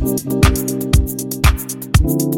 Thank you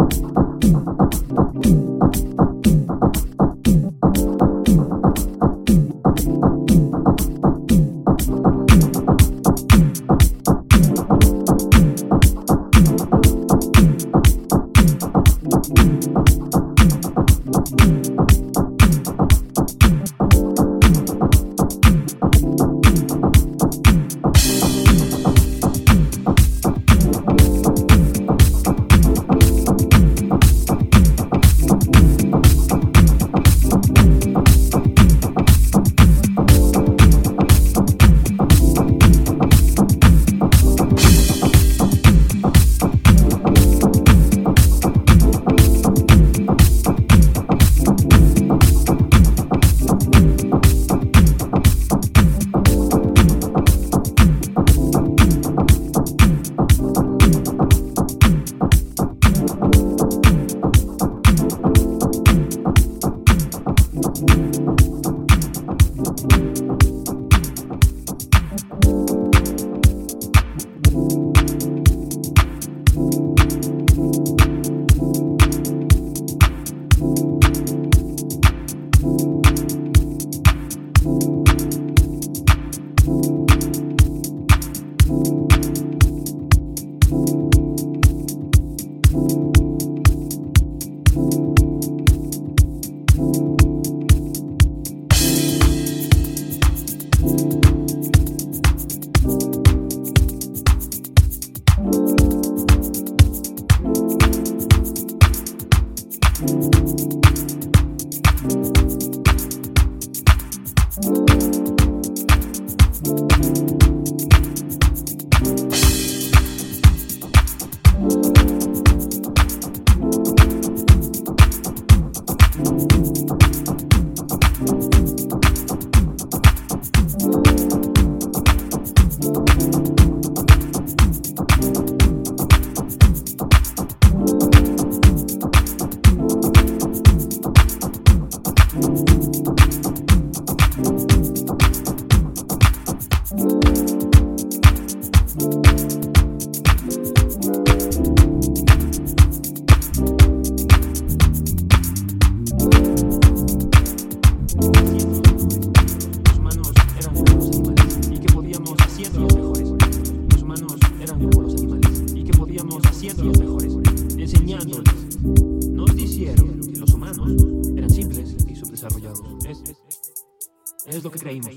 Oh, Bye. siendo los mejores, enseñándoles. Nos dijeron que los humanos eran simples y subdesarrollados. Es, es lo que creímos.